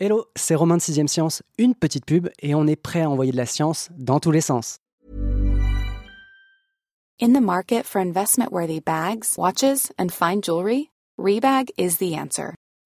Hello, c'est Romain de 6ème Science, une petite pub et on est prêt à envoyer de la science dans tous les sens. In the market for investment-worthy bags, watches, and fine jewelry, Rebag is the answer.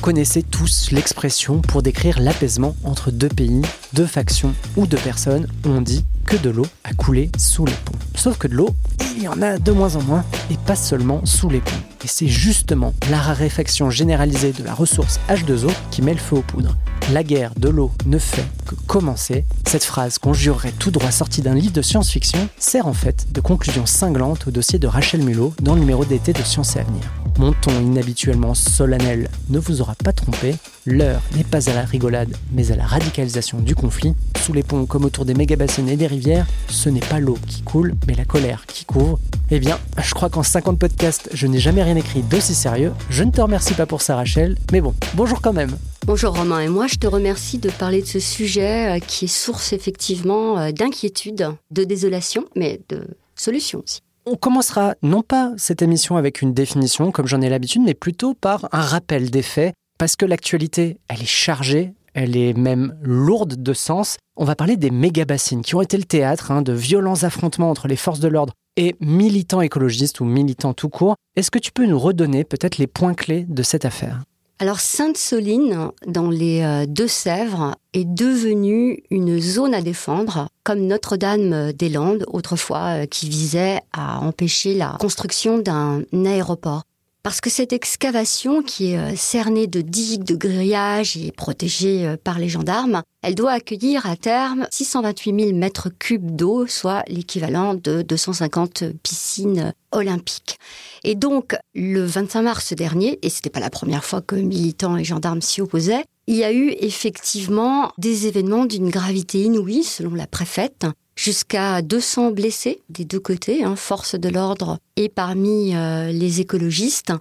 Connaissez tous l'expression pour décrire l'apaisement entre deux pays, deux factions ou deux personnes. On dit que de l'eau a coulé sous les ponts. Sauf que de l'eau, il y en a de moins en moins, et pas seulement sous les ponts. Et c'est justement la raréfaction généralisée de la ressource H2O qui met le feu aux poudres. La guerre de l'eau ne fait que commencer. Cette phrase qu'on jurerait tout droit sortie d'un livre de science-fiction sert en fait de conclusion cinglante au dossier de Rachel Mulot dans le numéro d'été de Science et Avenir. Mon ton inhabituellement solennel ne vous aura pas trompé, l'heure n'est pas à la rigolade, mais à la radicalisation du conflit. Sous les ponts comme autour des méga-bassines et des rivières, ce n'est pas l'eau qui coule, mais la colère qui couvre. Eh bien, je crois qu'en 50 podcasts, je n'ai jamais rien écrit d'aussi sérieux. Je ne te remercie pas pour ça, Rachel, mais bon, bonjour quand même. Bonjour Romain, et moi je te remercie de parler de ce sujet euh, qui est source effectivement euh, d'inquiétude, de désolation, mais de solution aussi. On commencera non pas cette émission avec une définition comme j'en ai l'habitude, mais plutôt par un rappel des faits, parce que l'actualité, elle est chargée, elle est même lourde de sens. On va parler des méga-bassines qui ont été le théâtre hein, de violents affrontements entre les forces de l'ordre et militants écologistes ou militants tout court. Est-ce que tu peux nous redonner peut-être les points clés de cette affaire? Alors Sainte-Soline, dans les euh, Deux-Sèvres, est devenue une zone à défendre, comme Notre-Dame-des-Landes autrefois, euh, qui visait à empêcher la construction d'un aéroport. Parce que cette excavation, qui est euh, cernée de digues, de grillages et protégée euh, par les gendarmes, elle doit accueillir à terme 628 000 mètres cubes d'eau, soit l'équivalent de 250 piscines olympiques. Et donc, le 25 mars dernier, et c'était pas la première fois que militants et gendarmes s'y opposaient, il y a eu effectivement des événements d'une gravité inouïe, selon la préfète, jusqu'à 200 blessés des deux côtés, hein, force de l'ordre et parmi euh, les écologistes.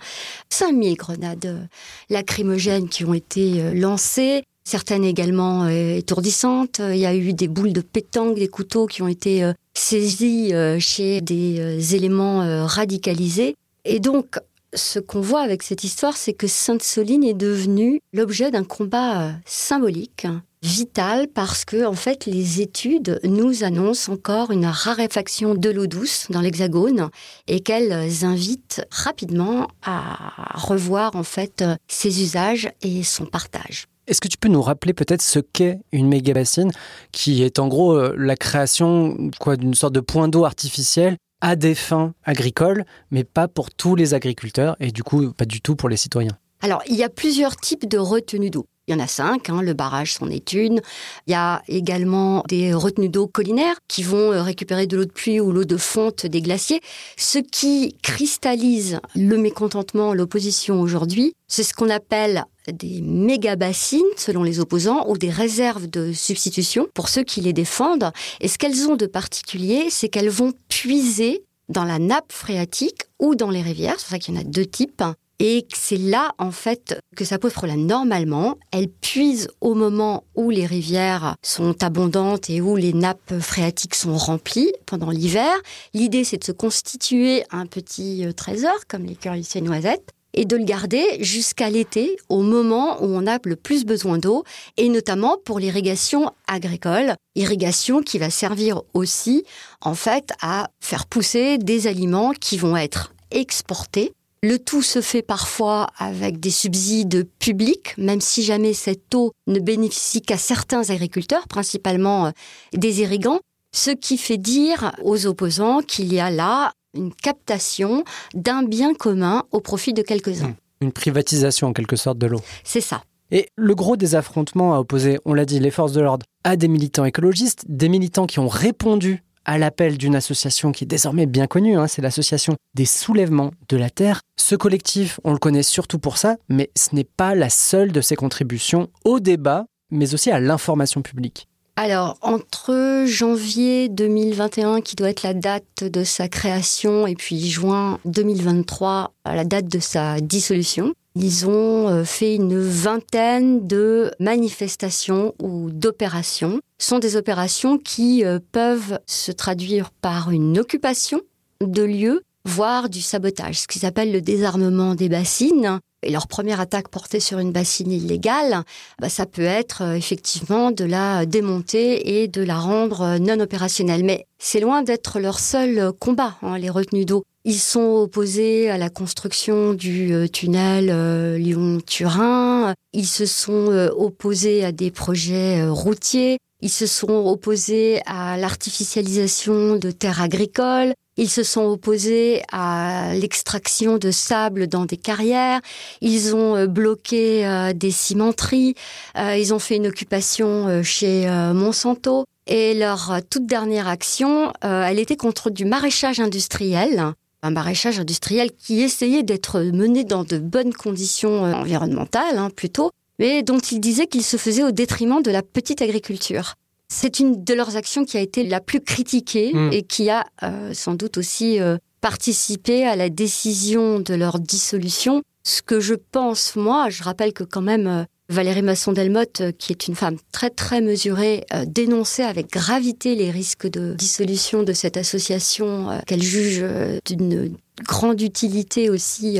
5000 grenades euh, lacrymogènes qui ont été euh, lancées, certaines également étourdissantes. Il y a eu des boules de pétanque, des couteaux qui ont été saisis chez des éléments radicalisés. Et donc, ce qu'on voit avec cette histoire, c'est que Sainte-Soline est devenue l'objet d'un combat symbolique vital parce que en fait les études nous annoncent encore une raréfaction de l'eau douce dans l'Hexagone et qu'elles invitent rapidement à revoir en fait ses usages et son partage. Est-ce que tu peux nous rappeler peut-être ce qu'est une méga-bassine, qui est en gros euh, la création quoi d'une sorte de point d'eau artificiel à des fins agricoles, mais pas pour tous les agriculteurs et du coup pas du tout pour les citoyens? Alors, il y a plusieurs types de retenues d'eau. Il y en a cinq, hein, le barrage c'en est une. Il y a également des retenues d'eau collinaires qui vont euh, récupérer de l'eau de pluie ou l'eau de fonte des glaciers. Ce qui cristallise le mécontentement, l'opposition aujourd'hui, c'est ce qu'on appelle des méga-bassines, selon les opposants, ou des réserves de substitution pour ceux qui les défendent. Et ce qu'elles ont de particulier, c'est qu'elles vont puiser dans la nappe phréatique ou dans les rivières. C'est pour ça qu'il y en a deux types et c'est là, en fait, que ça pose problème. Normalement, elles puisent au moment où les rivières sont abondantes et où les nappes phréatiques sont remplies pendant l'hiver. L'idée, c'est de se constituer un petit euh, trésor, comme les cœurs noisettes, et de le garder jusqu'à l'été, au moment où on a le plus besoin d'eau, et notamment pour l'irrigation agricole, irrigation qui va servir aussi, en fait, à faire pousser des aliments qui vont être exportés le tout se fait parfois avec des subsides publics, même si jamais cette eau ne bénéficie qu'à certains agriculteurs, principalement euh, des irrigants, ce qui fait dire aux opposants qu'il y a là une captation d'un bien commun au profit de quelques-uns. Une privatisation en quelque sorte de l'eau. C'est ça. Et le gros des affrontements a opposé, on l'a dit, les forces de l'ordre à des militants écologistes, des militants qui ont répondu à l'appel d'une association qui est désormais bien connue, hein, c'est l'association des soulèvements de la Terre. Ce collectif, on le connaît surtout pour ça, mais ce n'est pas la seule de ses contributions au débat, mais aussi à l'information publique. Alors, entre janvier 2021, qui doit être la date de sa création, et puis juin 2023, la date de sa dissolution, ils ont euh, fait une vingtaine de manifestations ou d'opérations. Ce sont des opérations qui euh, peuvent se traduire par une occupation de lieux, voire du sabotage, ce qu'ils appellent le désarmement des bassines. Et leur première attaque portée sur une bassine illégale, bah, ça peut être euh, effectivement de la démonter et de la rendre non opérationnelle. Mais c'est loin d'être leur seul combat, hein, les retenues d'eau. Ils sont opposés à la construction du euh, tunnel euh, Lyon-Turin. Ils se sont euh, opposés à des projets routiers. Ils se sont opposés à l'artificialisation de terres agricoles. Ils se sont opposés à l'extraction de sable dans des carrières. Ils ont bloqué des cimenteries. Ils ont fait une occupation chez Monsanto. Et leur toute dernière action, elle était contre du maraîchage industriel un maraîchage industriel qui essayait d'être mené dans de bonnes conditions euh, environnementales, hein, plutôt, mais dont ils disaient qu'il se faisait au détriment de la petite agriculture. C'est une de leurs actions qui a été la plus critiquée hmm. et qui a euh, sans doute aussi euh, participé à la décision de leur dissolution. Ce que je pense, moi, je rappelle que quand même Valérie Masson-Delmotte, euh, qui est une femme très très mesurée, euh, dénonçait avec gravité les risques de dissolution de cette association euh, qu'elle juge d'une grande utilité aussi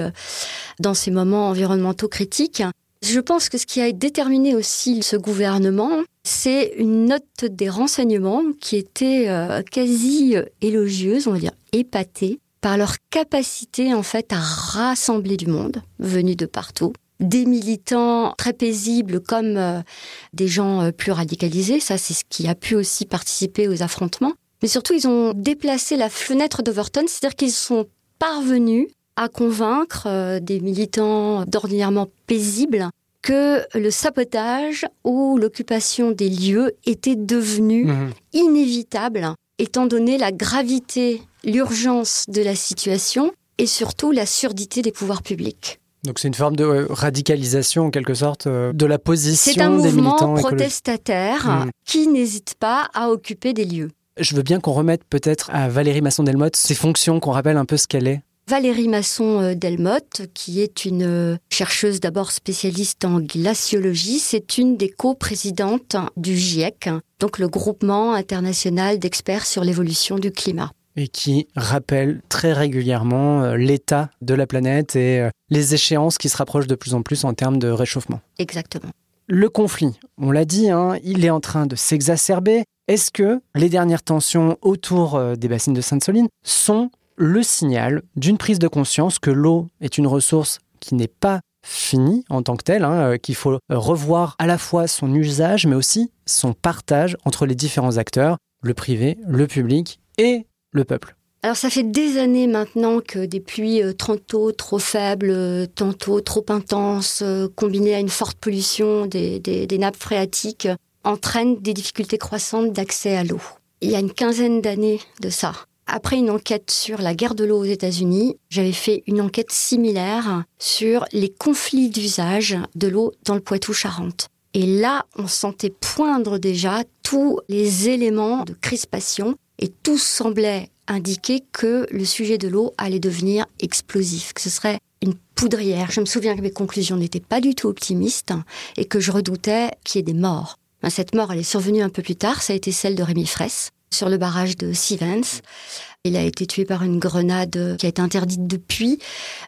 dans ces moments environnementaux critiques. Je pense que ce qui a déterminé aussi ce gouvernement, c'est une note des renseignements qui était quasi élogieuse, on va dire épatée, par leur capacité en fait à rassembler du monde venu de partout des militants très paisibles comme euh, des gens euh, plus radicalisés. Ça, c'est ce qui a pu aussi participer aux affrontements. Mais surtout, ils ont déplacé la fenêtre d'Overton, c'est-à-dire qu'ils sont parvenus à convaincre euh, des militants d'ordinairement paisibles que le sabotage ou l'occupation des lieux était devenu mmh. inévitable, étant donné la gravité, l'urgence de la situation et surtout la surdité des pouvoirs publics. Donc c'est une forme de radicalisation en quelque sorte euh, de la position des militants. C'est un mouvement protestataire hmm. qui n'hésite pas à occuper des lieux. Je veux bien qu'on remette peut-être à Valérie Masson-Delmotte ses fonctions, qu'on rappelle un peu ce qu'elle est. Valérie Masson-Delmotte, qui est une euh, chercheuse d'abord spécialiste en glaciologie, c'est une des coprésidentes du GIEC, donc le groupement international d'experts sur l'évolution du climat et qui rappelle très régulièrement euh, l'état de la planète et euh, les échéances qui se rapprochent de plus en plus en termes de réchauffement. Exactement. Le conflit, on l'a dit, hein, il est en train de s'exacerber. Est-ce que les dernières tensions autour euh, des bassines de Sainte-Soline sont le signal d'une prise de conscience que l'eau est une ressource qui n'est pas finie en tant que telle, hein, qu'il faut revoir à la fois son usage, mais aussi son partage entre les différents acteurs, le privé, le public et le peuple alors ça fait des années maintenant que des pluies euh, tantôt trop faibles, euh, tantôt trop intenses, euh, combinées à une forte pollution des, nappes phréatiques, entraînent des difficultés croissantes d'accès à l'eau. Il y a une quinzaine d'années de ça. Après une enquête sur la guerre de l'eau aux États-Unis, j'avais fait une enquête similaire sur les conflits d'usage de l'eau dans le Poitou-Charentes. Et là, on sentait poindre déjà tous les éléments de crispation et tout semblait indiquer que le sujet de l'eau allait devenir explosif, que ce serait une poudrière. Je me souviens que mes conclusions n'étaient pas du tout optimistes et que je redoutais qu'il y ait des morts. Ben, cette mort, elle est survenue un peu plus tard, ça a été celle de Rémi Fraisse sur le barrage de Sivens. Il a été tué par une grenade qui a été interdite depuis.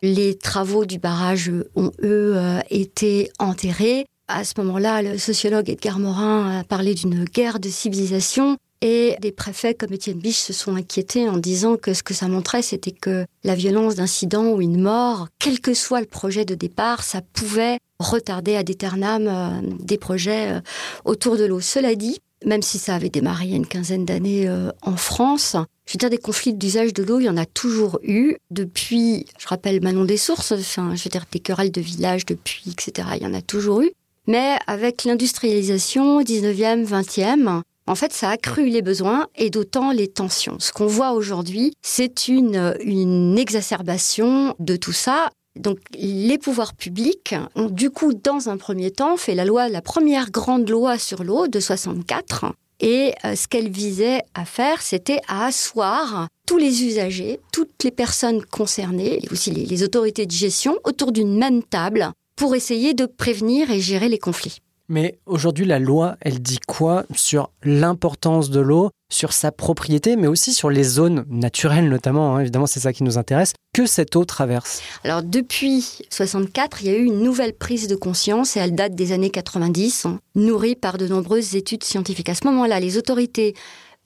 Les travaux du barrage ont, eux, euh, été enterrés. À ce moment-là, le sociologue Edgar Morin a parlé d'une guerre de civilisation. Et des préfets comme Étienne Biche se sont inquiétés en disant que ce que ça montrait, c'était que la violence d'incident ou une mort, quel que soit le projet de départ, ça pouvait retarder à d'éternam euh, des projets euh, autour de l'eau. Cela dit, même si ça avait démarré il y a une quinzaine d'années euh, en France, je veux dire, des conflits d'usage de l'eau, il y en a toujours eu depuis, je rappelle Manon des Sources, enfin, je veux dire, des querelles de village depuis, etc. Il y en a toujours eu. Mais avec l'industrialisation 19e, 20e, en fait, ça a accru les besoins et d'autant les tensions. Ce qu'on voit aujourd'hui, c'est une, une exacerbation de tout ça. Donc, les pouvoirs publics ont du coup, dans un premier temps, fait la loi, la première grande loi sur l'eau de 64. Et euh, ce qu'elle visait à faire, c'était à asseoir tous les usagers, toutes les personnes concernées, et aussi les, les autorités de gestion, autour d'une même table pour essayer de prévenir et gérer les conflits. Mais aujourd'hui, la loi, elle dit quoi sur l'importance de l'eau, sur sa propriété, mais aussi sur les zones naturelles notamment, hein, évidemment c'est ça qui nous intéresse, que cette eau traverse Alors depuis 64, il y a eu une nouvelle prise de conscience et elle date des années 90, hein, nourrie par de nombreuses études scientifiques. À ce moment-là, les autorités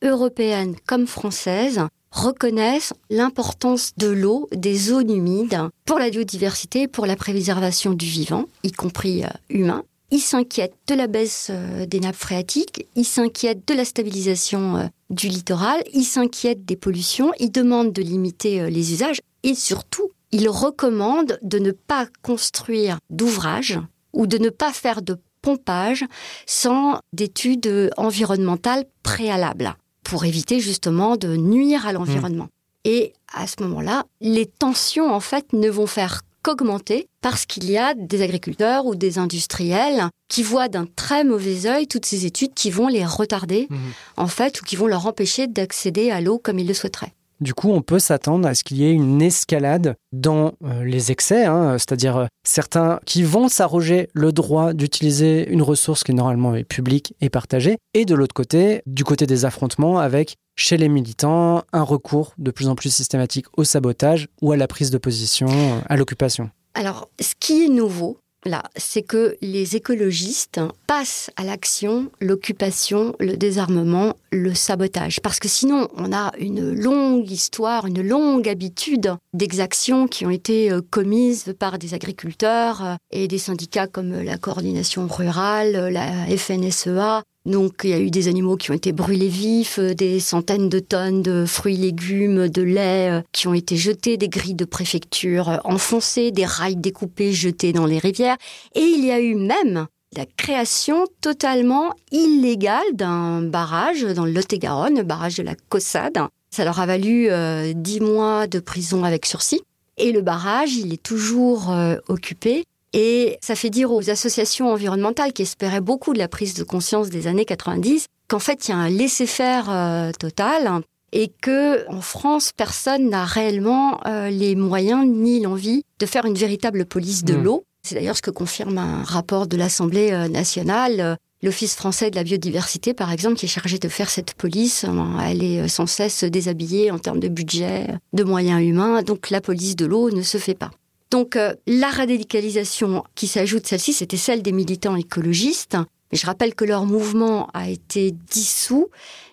européennes comme françaises reconnaissent l'importance de l'eau, des zones humides, pour la biodiversité, pour la préservation du vivant, y compris euh, humain. Ils s'inquiètent de la baisse euh, des nappes phréatiques, ils s'inquiètent de la stabilisation euh, du littoral, ils s'inquiètent des pollutions, ils demandent de limiter les usages. Et surtout, ils recommandent de ne pas construire d'ouvrages ou de ne pas faire de pompage sans d'études environnementales préalables pour éviter justement de nuire à l'environnement. Et à ce moment-là, les tensions, en fait, ne vont faire qu'augmenter parce qu'il y a des agriculteurs ou des industriels qui voient d'un très mauvais œil toutes ces études qui vont les retarder, en fait, ou qui vont leur empêcher d'accéder à l'eau comme ils le souhaiteraient. Du coup, on peut s'attendre à ce qu'il y ait une escalade dans euh, les excès, hein, c'est-à-dire euh, certains qui vont s'arroger le droit d'utiliser une ressource qui normalement est publique et partagée, et de l'autre côté, du côté des affrontements avec, chez les militants, un recours de plus en plus systématique au sabotage ou à la prise de position, euh, à l'occupation. Alors, ce qui est nouveau, là, c'est que les écologistes passent à l'action l'occupation, le désarmement, le sabotage. Parce que sinon, on a une longue histoire, une longue habitude d'exactions qui ont été euh, commises par des agriculteurs euh, et des syndicats comme la coordination rurale, la FNSEA, donc il y a eu des animaux qui ont été brûlés vifs, euh, des centaines de tonnes de fruits, légumes, de lait qui ont été jetés, des grilles de préfecture enfoncées, des rails découpés jetés dans les rivières. Et il y a eu même la création totalement illégale d'un barrage dans le Lot-et-Garonne, le barrage de la Cossade. Ça leur a valu euh, dix mois de prison avec sursis. Et le barrage, il est toujours euh, occupé. Et ça fait dire aux associations environnementales qui espéraient beaucoup de la prise de conscience des années 90 qu'en fait, il y a un laisser-faire euh, total et que en France, personne n'a réellement les moyens ni l'envie de faire une véritable police de mmh. l'eau. C'est d'ailleurs ce que confirme un rapport de l'Assemblée euh, nationale. Euh, L'Office français de la biodiversité, par exemple, qui est chargé de faire cette police, euh, elle est sans cesse déshabillée en termes de budget, de moyens humains, donc la police de l'eau ne se fait pas. Donc la radicalisation qui s'ajoute, celle-ci, c'était celle des militants écologistes. Je rappelle que leur mouvement a été dissous,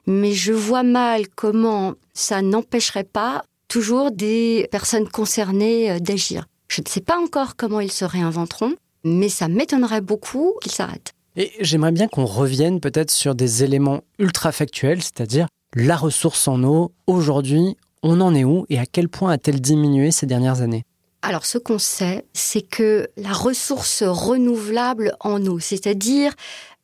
mais je vois mal comment ça n'empêcherait pas toujours des personnes concernées d'agir. Je ne sais pas encore comment ils se réinventeront, mais ça m'étonnerait beaucoup qu'ils s'arrêtent. Et j'aimerais bien qu'on revienne peut-être sur des éléments ultra factuels, c'est-à-dire la ressource en eau. Aujourd'hui, on en est où et à quel point a-t-elle diminué ces dernières années? Alors, ce qu'on sait, c'est que la ressource renouvelable en eau, c'est-à-dire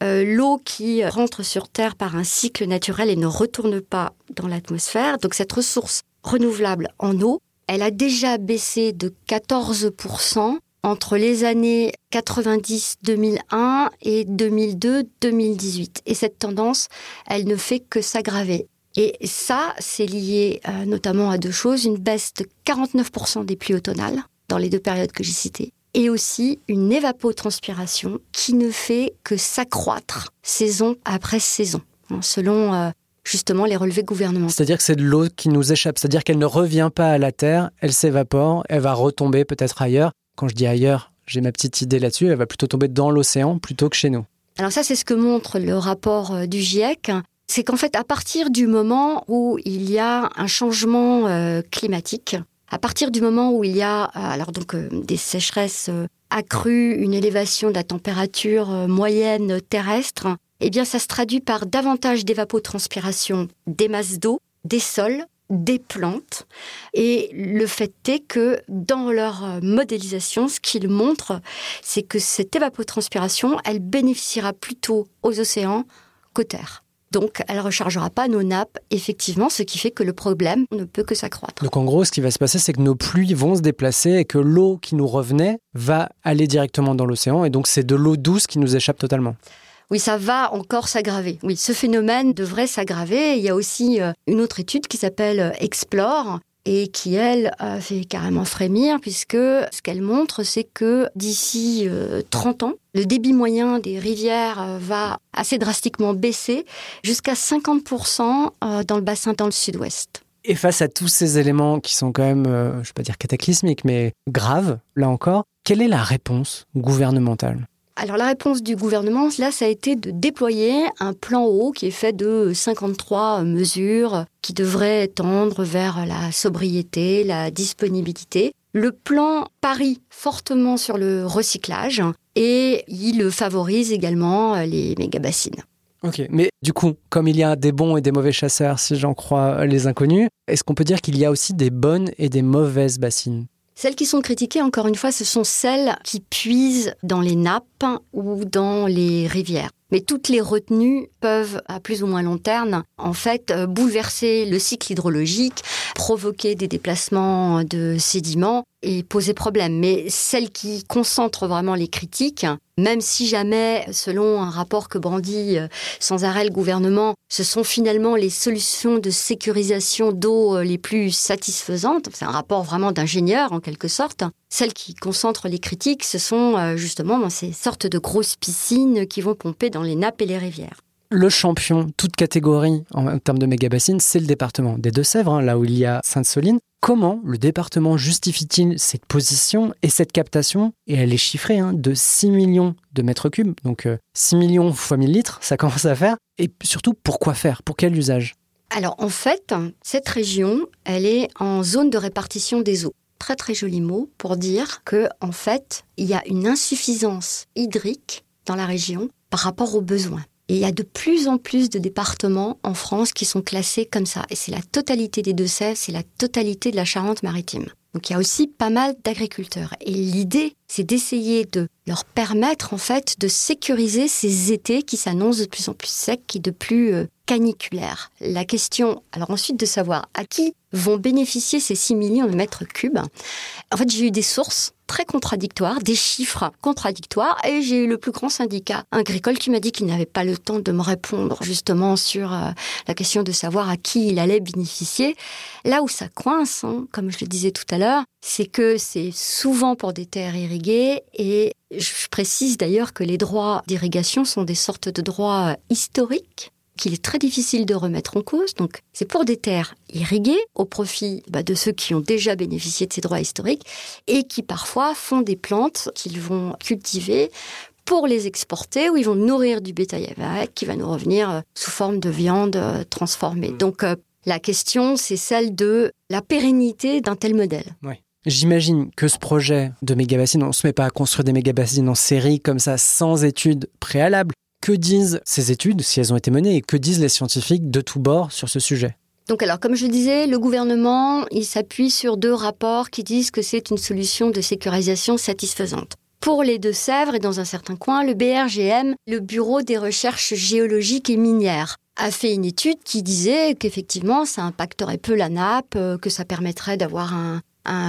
euh, l'eau qui rentre sur Terre par un cycle naturel et ne retourne pas dans l'atmosphère, donc cette ressource renouvelable en eau, elle a déjà baissé de 14% entre les années 90-2001 et 2002-2018. Et cette tendance, elle ne fait que s'aggraver. Et ça, c'est lié euh, notamment à deux choses. Une baisse de 49% des pluies automnales dans les deux périodes que j'ai citées. Et aussi une évapotranspiration qui ne fait que s'accroître saison après saison, hein, selon euh, justement les relevés gouvernementaux. C'est-à-dire que c'est de l'eau qui nous échappe, c'est-à-dire qu'elle ne revient pas à la Terre, elle s'évapore, elle va retomber peut-être ailleurs. Quand je dis ailleurs, j'ai ma petite idée là-dessus, elle va plutôt tomber dans l'océan plutôt que chez nous. Alors ça, c'est ce que montre le rapport euh, du GIEC. C'est qu'en fait, à partir du moment où il y a un changement euh, climatique, à partir du moment où il y a euh, alors donc des sécheresses accrues, une élévation de la température moyenne terrestre, eh bien, ça se traduit par davantage d'évapotranspiration des masses d'eau, des sols, des plantes. Et le fait est que dans leur modélisation, ce qu'ils montrent, c'est que cette évapotranspiration, elle bénéficiera plutôt aux océans qu'aux terres. Donc, elle ne rechargera pas nos nappes, effectivement, ce qui fait que le problème ne peut que s'accroître. Donc, en gros, ce qui va se passer, c'est que nos pluies vont se déplacer et que l'eau qui nous revenait va aller directement dans l'océan. Et donc, c'est de l'eau douce qui nous échappe totalement. Oui, ça va encore s'aggraver. Oui, ce phénomène devrait s'aggraver. Il y a aussi euh, une autre étude qui s'appelle euh, Explore et qui, elle, fait carrément frémir, puisque ce qu'elle montre, c'est que d'ici 30 euh, ans, le débit moyen des rivières va assez drastiquement baisser, jusqu'à 50% dans le bassin dans le sud-ouest. Et face à tous ces éléments qui sont quand même, je ne vais pas dire cataclysmiques, mais graves, là encore, quelle est la réponse gouvernementale? Alors la réponse du gouvernement, là, ça a été de déployer un plan haut qui est fait de 53 mesures qui devraient tendre vers la sobriété, la disponibilité. Le plan parie fortement sur le recyclage et il favorise également les méga-bassines. Ok, mais du coup, comme il y a des bons et des mauvais chasseurs, si j'en crois les inconnus, est-ce qu'on peut dire qu'il y a aussi des bonnes et des mauvaises bassines? Celles qui sont critiquées, encore une fois, ce sont celles qui puisent dans les nappes ou dans les rivières. Mais toutes les retenues peuvent, à plus ou moins long terme, en fait, euh, bouleverser le cycle hydrologique, provoquer des déplacements de sédiments et poser problème. Mais celles qui concentrent vraiment les critiques, même si jamais, selon un rapport que brandit euh, sans arrêt le gouvernement, ce sont finalement les solutions de sécurisation d'eau euh, les plus satisfaisantes, c'est un rapport vraiment d'ingénieur en quelque sorte, celles qui concentrent les critiques, ce sont euh, justement ces sortes de grosses piscines qui vont pomper dans les nappes et les rivières. Le champion, toute catégorie en termes de méga-bassines, c'est le département des Deux-Sèvres, hein, là où il y a Sainte-Soline. Comment le département justifie-t-il cette position et cette captation? Et elle est chiffrée hein, de 6 millions de mètres cubes, donc 6 euh, millions fois 1000 litres, ça commence à faire. Et surtout, pourquoi faire? Pour quel usage? Alors en fait, cette région, elle est en zone de répartition des eaux très très joli mot pour dire que en fait, il y a une insuffisance hydrique dans la région par rapport aux besoins. Et il y a de plus en plus de départements en France qui sont classés comme ça. Et c'est la totalité des Deux-Sèvres, c'est la totalité de la Charente-Maritime. Donc il y a aussi pas mal d'agriculteurs. Et l'idée, c'est d'essayer de leur permettre en fait de sécuriser ces étés qui s'annoncent de plus en plus secs et de plus euh, caniculaires. La question, alors ensuite de savoir à qui vont bénéficier ces 6 millions de mètres cubes. En fait, j'ai eu des sources très contradictoires, des chiffres contradictoires, et j'ai eu le plus grand syndicat agricole qui m'a dit qu'il n'avait pas le temps de me répondre justement sur euh, la question de savoir à qui il allait bénéficier. Là où ça coince, hein, comme je le disais tout à l'heure, c'est que c'est souvent pour des terres irriguées, et je précise d'ailleurs que les droits d'irrigation sont des sortes de droits historiques qu'il est très difficile de remettre en cause. Donc, c'est pour des terres irriguées au profit bah, de ceux qui ont déjà bénéficié de ces droits historiques et qui parfois font des plantes qu'ils vont cultiver pour les exporter, où ils vont nourrir du bétail avec, qui va nous revenir euh, sous forme de viande euh, transformée. Mmh. Donc, euh, la question, c'est celle de la pérennité d'un tel modèle. J'imagine que ce projet de méga-bassines, on ne se met pas à construire des méga-bassines en série comme ça, sans études préalables. Que disent ces études, si elles ont été menées, et que disent les scientifiques de tous bords sur ce sujet? Donc alors, comme je le disais, le gouvernement, il s'appuie sur deux rapports qui disent que c'est une solution de sécurisation satisfaisante. Pour les Deux-Sèvres et dans un certain coin, le BRGM, le Bureau des recherches géologiques et minières, a fait une étude qui disait qu'effectivement, ça impacterait peu la nappe, euh, que ça permettrait d'avoir un,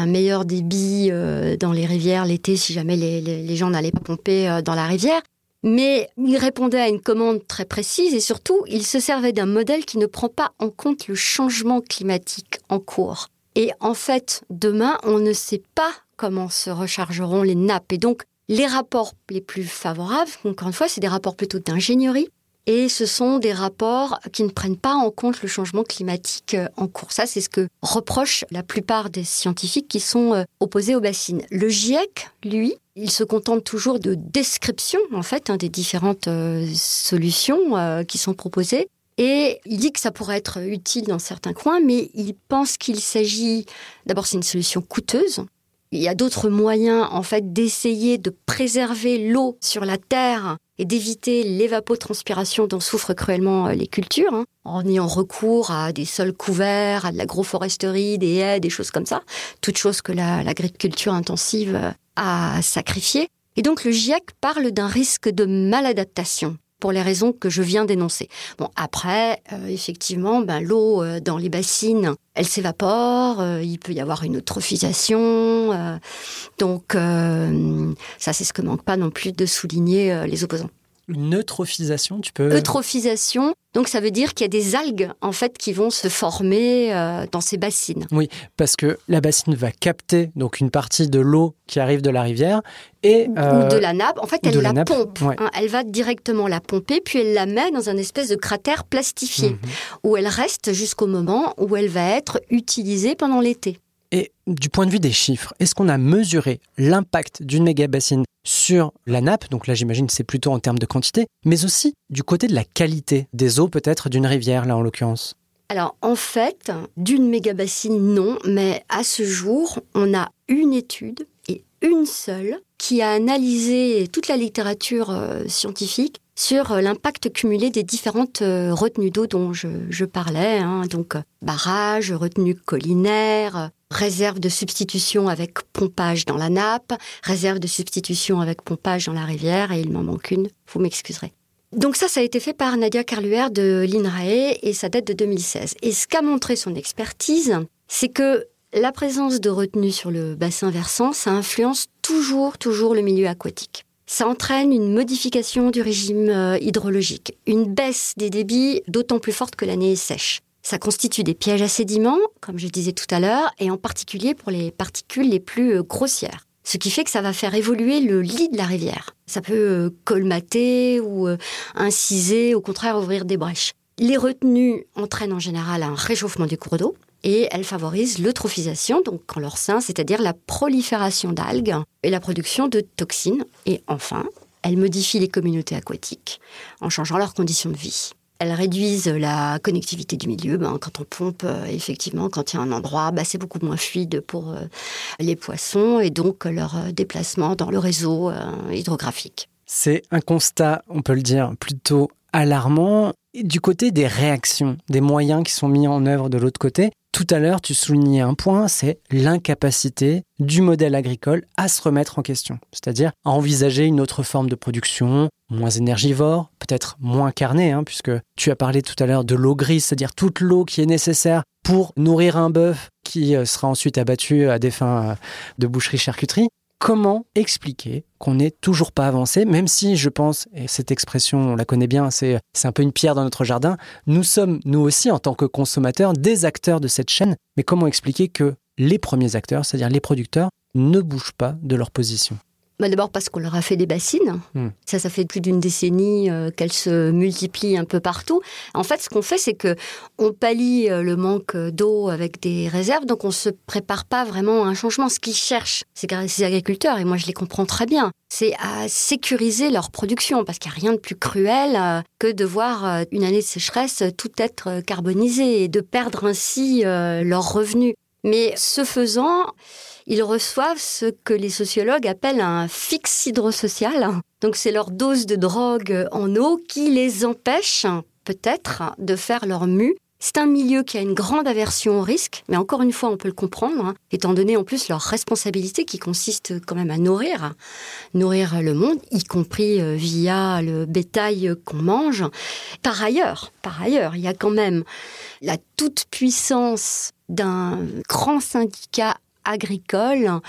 meilleur débit euh, dans les rivières l'été si jamais les gens n'allaient pas pomper euh, dans la rivière. Mais il répondait à une commande très précise et surtout, il se servait d'un modèle qui ne prend pas en compte le changement climatique en cours. Et en fait, demain, on ne sait pas comment se rechargeront les nappes. Et donc, les rapports les plus favorables, encore une fois, c'est des rapports plutôt d'ingénierie, et ce sont des rapports qui ne prennent pas en compte le changement climatique euh, en cours. Ça, c'est ce que reprochent la plupart des scientifiques qui sont euh, opposés aux bassines. Le GIEC, lui, il se contente toujours de descriptions, en fait, hein, des différentes euh, solutions qui sont proposées. Et il dit que ça pourrait être utile dans certains coins, mais il pense qu'il s'agit, d'abord c'est une solution coûteuse, Il y a d'autres moyens, en fait, d'essayer de préserver l'eau sur la terre et d'éviter l'évapotranspiration dont souffrent cruellement euh, les cultures, hein, en ayant recours à des sols couverts, à de l'agroforesterie, des haies, des choses comme ça, toutes choses que l'agriculture intensive euh, a sacrifiées. Et donc le GIEC parle d'un risque de maladaptation pour les raisons que je viens d'énoncer. Bon, après, euh, effectivement, ben, l'eau euh, dans les bassines, elle s'évapore, euh, il peut y avoir une eutrophisation. donc, ça, c'est ce que manque pas non plus de souligner les opposants. Une eutrophisation, tu peux... Eutrophisation, donc ça veut dire qu'il y a des algues en fait qui vont se former euh, dans ces bassines. Oui, parce que la bassine va capter donc une partie de l'eau qui arrive de la rivière et ou de euh, la nappe. En fait, elle la, pompe. Hein. elle va directement la pomper puis elle la met dans un espèce de cratère plastifié mhm. où elle reste jusqu'au moment où elle va être utilisée pendant l'été. Et du point de vue des chiffres, est-ce qu'on a mesuré l'impact d'une méga bassine sur la nappe Donc là, j'imagine c'est plutôt en termes de quantité, mais aussi du côté de la qualité des eaux, peut-être d'une rivière, là en l'occurrence. Alors en fait, d'une méga bassine, non, mais à ce jour, on a une étude et une seule qui a analysé toute la littérature euh, scientifique sur euh, l'impact cumulé des différentes euh, retenues d'eau dont je, parlais, hein. donc barrages, retenues collinaires, réserve de substitution avec pompage dans la nappe, réserve de substitution avec pompage dans la rivière, et il m'en manque une, vous m'excuserez. Donc ça, ça a été fait par Nadia Carluer de l'INRAE et ça date de 2016. Et ce qu'a montré son expertise, c'est que la présence de retenue sur le bassin versant, ça influence toujours, toujours le milieu aquatique ça entraîne une modification du régime euh, hydrologique, une baisse des débits d'autant plus forte que l'année est sèche. Ça constitue des pièges à sédiments, comme je disais tout à l'heure, et en particulier pour les particules les plus euh, grossières. Ce qui fait que ça va faire évoluer le lit de la rivière. Ça peut euh, colmater ou inciser, au contraire ouvrir des brèches. Les retenues entraînent en général un réchauffement du cours d'eau, et elles favorisent l'eutrophisation, donc en leur sein, c'est-à-dire la prolifération d'algues et la production de toxines. Et enfin, elles modifient les communautés aquatiques en changeant leurs conditions de vie. Elles réduisent la connectivité du milieu. Ben, quand on pompe, euh, effectivement, quand il y a un endroit, ben, c'est beaucoup moins fluide pour euh, les poissons et donc leur euh, déplacement dans le réseau hydrographique. C'est un constat, on peut le dire, plutôt alarmant. du côté des réactions, des moyens qui sont mis en œuvre de l'autre côté, tout à l'heure, tu soulignais un point, c'est l'incapacité du modèle agricole à se remettre en question, c'est-à-dire à envisager une autre forme de production, moins énergivore, peut-être moins carnée, hein, puisque tu as parlé tout à l'heure de l'eau grise, c'est-à-dire toute l'eau qui est nécessaire pour nourrir un bœuf qui euh, sera ensuite abattu à des fins euh, de boucherie-charcuterie comment expliquer qu'on n'est toujours pas avancé, même si je pense, et cette expression, on la connaît bien, c'est un peu une pierre dans notre jardin, nous sommes, nous aussi, en tant que consommateurs, des acteurs de cette chaîne, mais comment expliquer que les premiers acteurs, c'est-à-dire les producteurs, ne bougent pas de leur position? Bah, d'abord parce qu'on leur a fait des bassines. Hmm. Ça, ça fait plus d'une décennie euh, qu'elles se multiplient un peu partout. En fait, ce qu'on fait, c'est que on pallie euh, le manque d'eau avec des réserves, donc on se prépare pas vraiment à un changement. Ce qu'ils cherchent, c'est ces agriculteurs, et moi je les comprends très bien, c'est à sécuriser leur production, parce qu'il n'y a rien de plus cruel euh, que de voir une année de sécheresse tout être carbonisé et de perdre ainsi leurs revenus. Mais ce faisant, ils reçoivent ce que les sociologues appellent un fixe hydrosocial. Donc c'est leur dose de drogue en eau qui les empêche peut-être de faire leur mue. C'est un milieu qui a une grande aversion au risque, mais encore une fois, on peut le comprendre, hein, étant donné en plus leur responsabilité qui consiste quand même à nourrir, nourrir le monde, y compris euh, via le bétail qu'on mange. Par ailleurs, par ailleurs, il y a quand même la toute puissance d'un grand syndicat agricole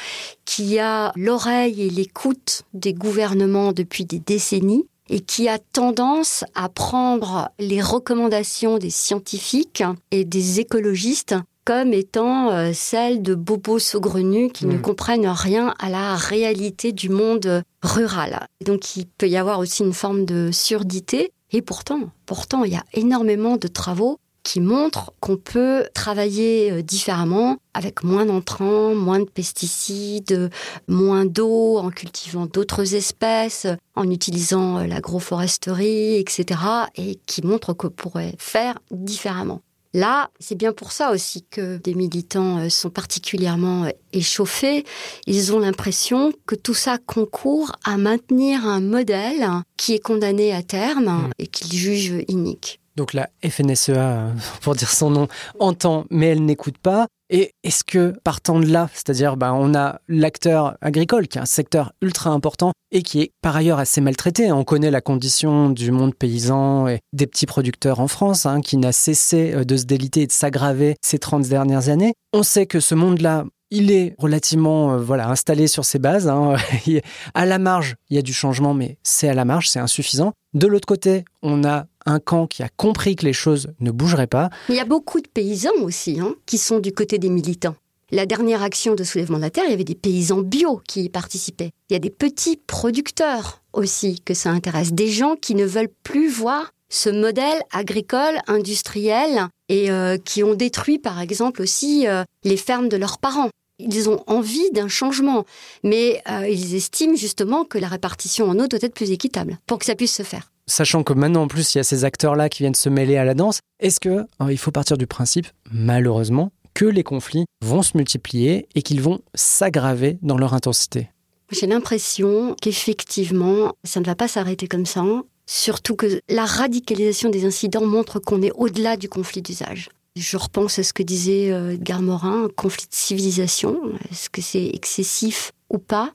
qui a l'oreille et l'écoute des gouvernements depuis des décennies et qui a tendance à prendre les recommandations des scientifiques et des écologistes comme étant euh, celles de bobos saugrenus qui ne mmh. comprennent rien à la réalité du monde rural. donc il peut y avoir aussi une forme de surdité. Et pourtant, pourtant, il y a énormément de travaux qui montre qu'on peut travailler euh, différemment avec moins d'entrants, moins de pesticides, moins d'eau, en cultivant d'autres espèces, en utilisant euh, l'agroforesterie, etc. et qui montre qu'on pourrait faire différemment. Là, c'est bien pour ça aussi que des militants euh, sont particulièrement échauffés. Ils ont l'impression que tout ça concourt à maintenir un modèle qui est condamné à terme mmh. et qu'ils jugent inique. Donc la FNSEA, pour dire son nom, entend, mais elle n'écoute pas. Et est-ce que partant de là, c'est-à-dire ben, on a l'acteur agricole qui est un secteur ultra important et qui est par ailleurs assez maltraité. On connaît la condition du monde paysan et des petits producteurs en France hein, qui n'a cessé euh, de se déliter et de s'aggraver ces 30 dernières années. On sait que ce monde-là, il est relativement euh, voilà installé sur ses bases. Hein. à la marge, il y a du changement, mais c'est à la marge, c'est insuffisant. De l'autre côté, on a un camp qui a compris que les choses ne bougeraient pas. Il y a beaucoup de paysans aussi hein, qui sont du côté des militants. La dernière action de soulèvement de la terre, il y avait des paysans bio qui y participaient. Il y a des petits producteurs aussi que ça intéresse, des gens qui ne veulent plus voir ce modèle agricole, industriel, et euh, qui ont détruit par exemple aussi euh, les fermes de leurs parents. Ils ont envie d'un changement, mais euh, ils estiment justement que la répartition en eau doit être plus équitable pour que ça puisse se faire. Sachant que maintenant en plus il y a ces acteurs-là qui viennent se mêler à la danse, est-ce que il faut partir du principe, malheureusement, que les conflits vont se multiplier et qu'ils vont s'aggraver dans leur intensité? J'ai l'impression qu'effectivement, ça ne va pas s'arrêter comme ça, surtout que la radicalisation des incidents montre qu'on est au-delà du conflit d'usage. Je repense à ce que disait euh, Edgar Morin, conflit de civilisation. Est-ce que c'est excessif ou pas?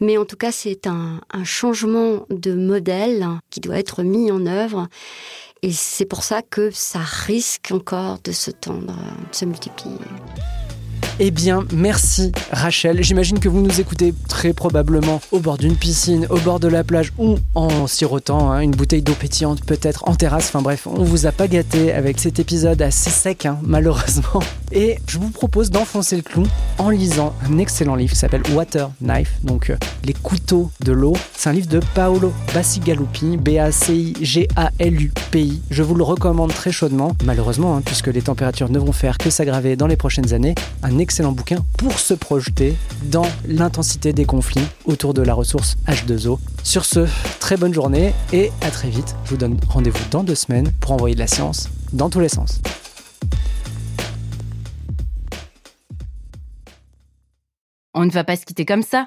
Mais en tout cas, c'est un, un changement de modèle qui doit être mis en œuvre. Et c'est pour ça que ça risque encore de se tendre, de se multiplier. Eh bien, merci Rachel. J'imagine que vous nous écoutez très probablement au bord d'une piscine, au bord de la plage ou en sirotant hein, une bouteille d'eau pétillante, peut-être en terrasse. Enfin bref, on vous a pas gâté avec cet épisode assez sec, hein, malheureusement. Et je vous propose d'enfoncer le clou en lisant un excellent livre qui s'appelle Water Knife, donc euh, les couteaux de l'eau. C'est un livre de Paolo Bacigalupi, B-A-C-I-G-A-L-U-P-I. Je vous le recommande très chaudement, malheureusement, hein, puisque les températures ne vont faire que s'aggraver dans les prochaines années. Excellent bouquin pour se projeter dans l'intensité des conflits autour de la ressource H2O. Sur ce, très bonne journée et à très vite. Je vous donne rendez-vous dans deux semaines pour envoyer de la science dans tous les sens. On ne va pas se quitter comme ça.